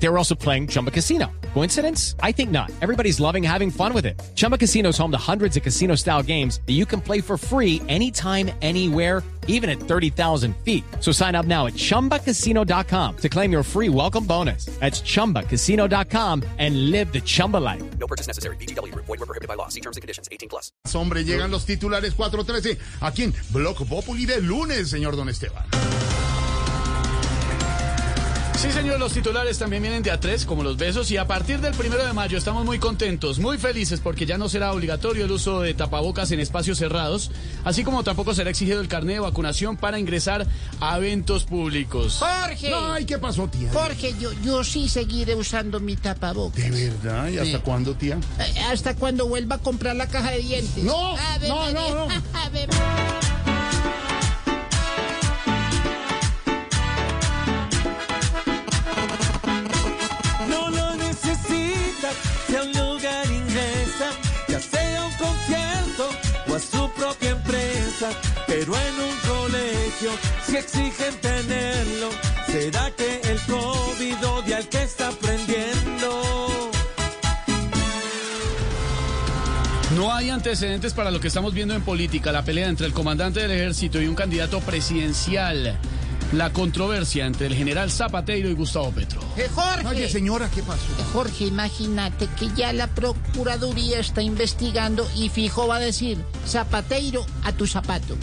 They were also playing Chumba Casino. Coincidence? I think not. Everybody's loving having fun with it. Chumba Casino is home to hundreds of casino style games that you can play for free anytime, anywhere, even at 30,000 feet. So sign up now at chumbacasino.com to claim your free welcome bonus. That's chumbacasino.com and live the Chumba life. No purchase necessary. BGW. Void were prohibited by law. See terms and conditions. 18 plus. Hombre, llegan los titulares 413 aquí en Block Populi de lunes, señor Don Esteban. Sí, señor, los titulares también vienen de A3, como los besos, y a partir del primero de mayo estamos muy contentos, muy felices, porque ya no será obligatorio el uso de tapabocas en espacios cerrados, así como tampoco será exigido el carnet de vacunación para ingresar a eventos públicos. Jorge, Ay, ¿qué pasó, tía? Jorge, yo, yo sí seguiré usando mi tapabocas. ¿De verdad? ¿Y hasta Sí. cuándo, tía? Eh, Hasta cuando vuelva a comprar la caja de dientes. No, Ave no, no, no. No a un lugar ingresa, ya sea un concierto o a su propia empresa, pero en un colegio, si exigen tenerlo, ¿será que el COVID odia al que está aprendiendo? No hay antecedentes para lo que estamos viendo en política, la pelea entre el comandante del ejército y un candidato presidencial, la controversia entre el general Zapatero y Gustavo Petro. Eh, Jorge, Oye, señora, ¿qué pasó? Jorge, imagínate que ya la Procuraduría está investigando y fijo va a decir, zapateiro a tu zapato.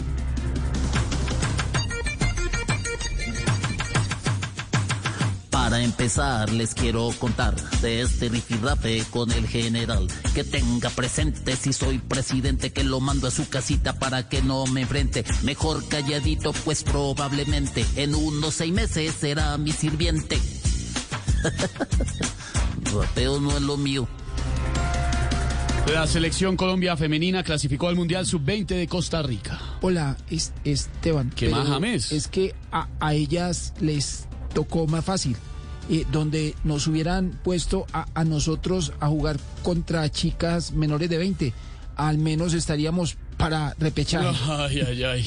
Para empezar, les quiero contar de este rifirrafe con el general. Que tenga presente si soy presidente, que lo mando a su casita para que no me enfrente. Mejor calladito, pues probablemente en unos seis meses será mi sirviente. Rapeo no es lo mío. La selección Colombia femenina clasificó al Mundial Sub-20 de Costa Rica. Hola, es, Esteban. ¿Qué más, James? Es que a, a ellas les tocó más fácil. Eh, donde nos hubieran puesto a, a nosotros a jugar contra chicas menores de 20, al menos estaríamos para repechaje. Ay, ay, ay.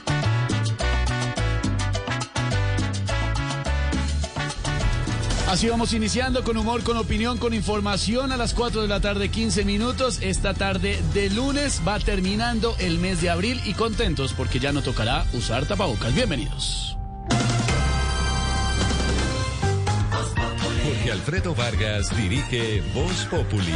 Así vamos iniciando con humor, con opinión, con información a las 4 de la tarde, 15 minutos. Esta tarde de lunes va terminando el mes de abril y contentos porque ya no tocará usar tapabocas. Bienvenidos. Jorge Alfredo Vargas dirige Voz Populi.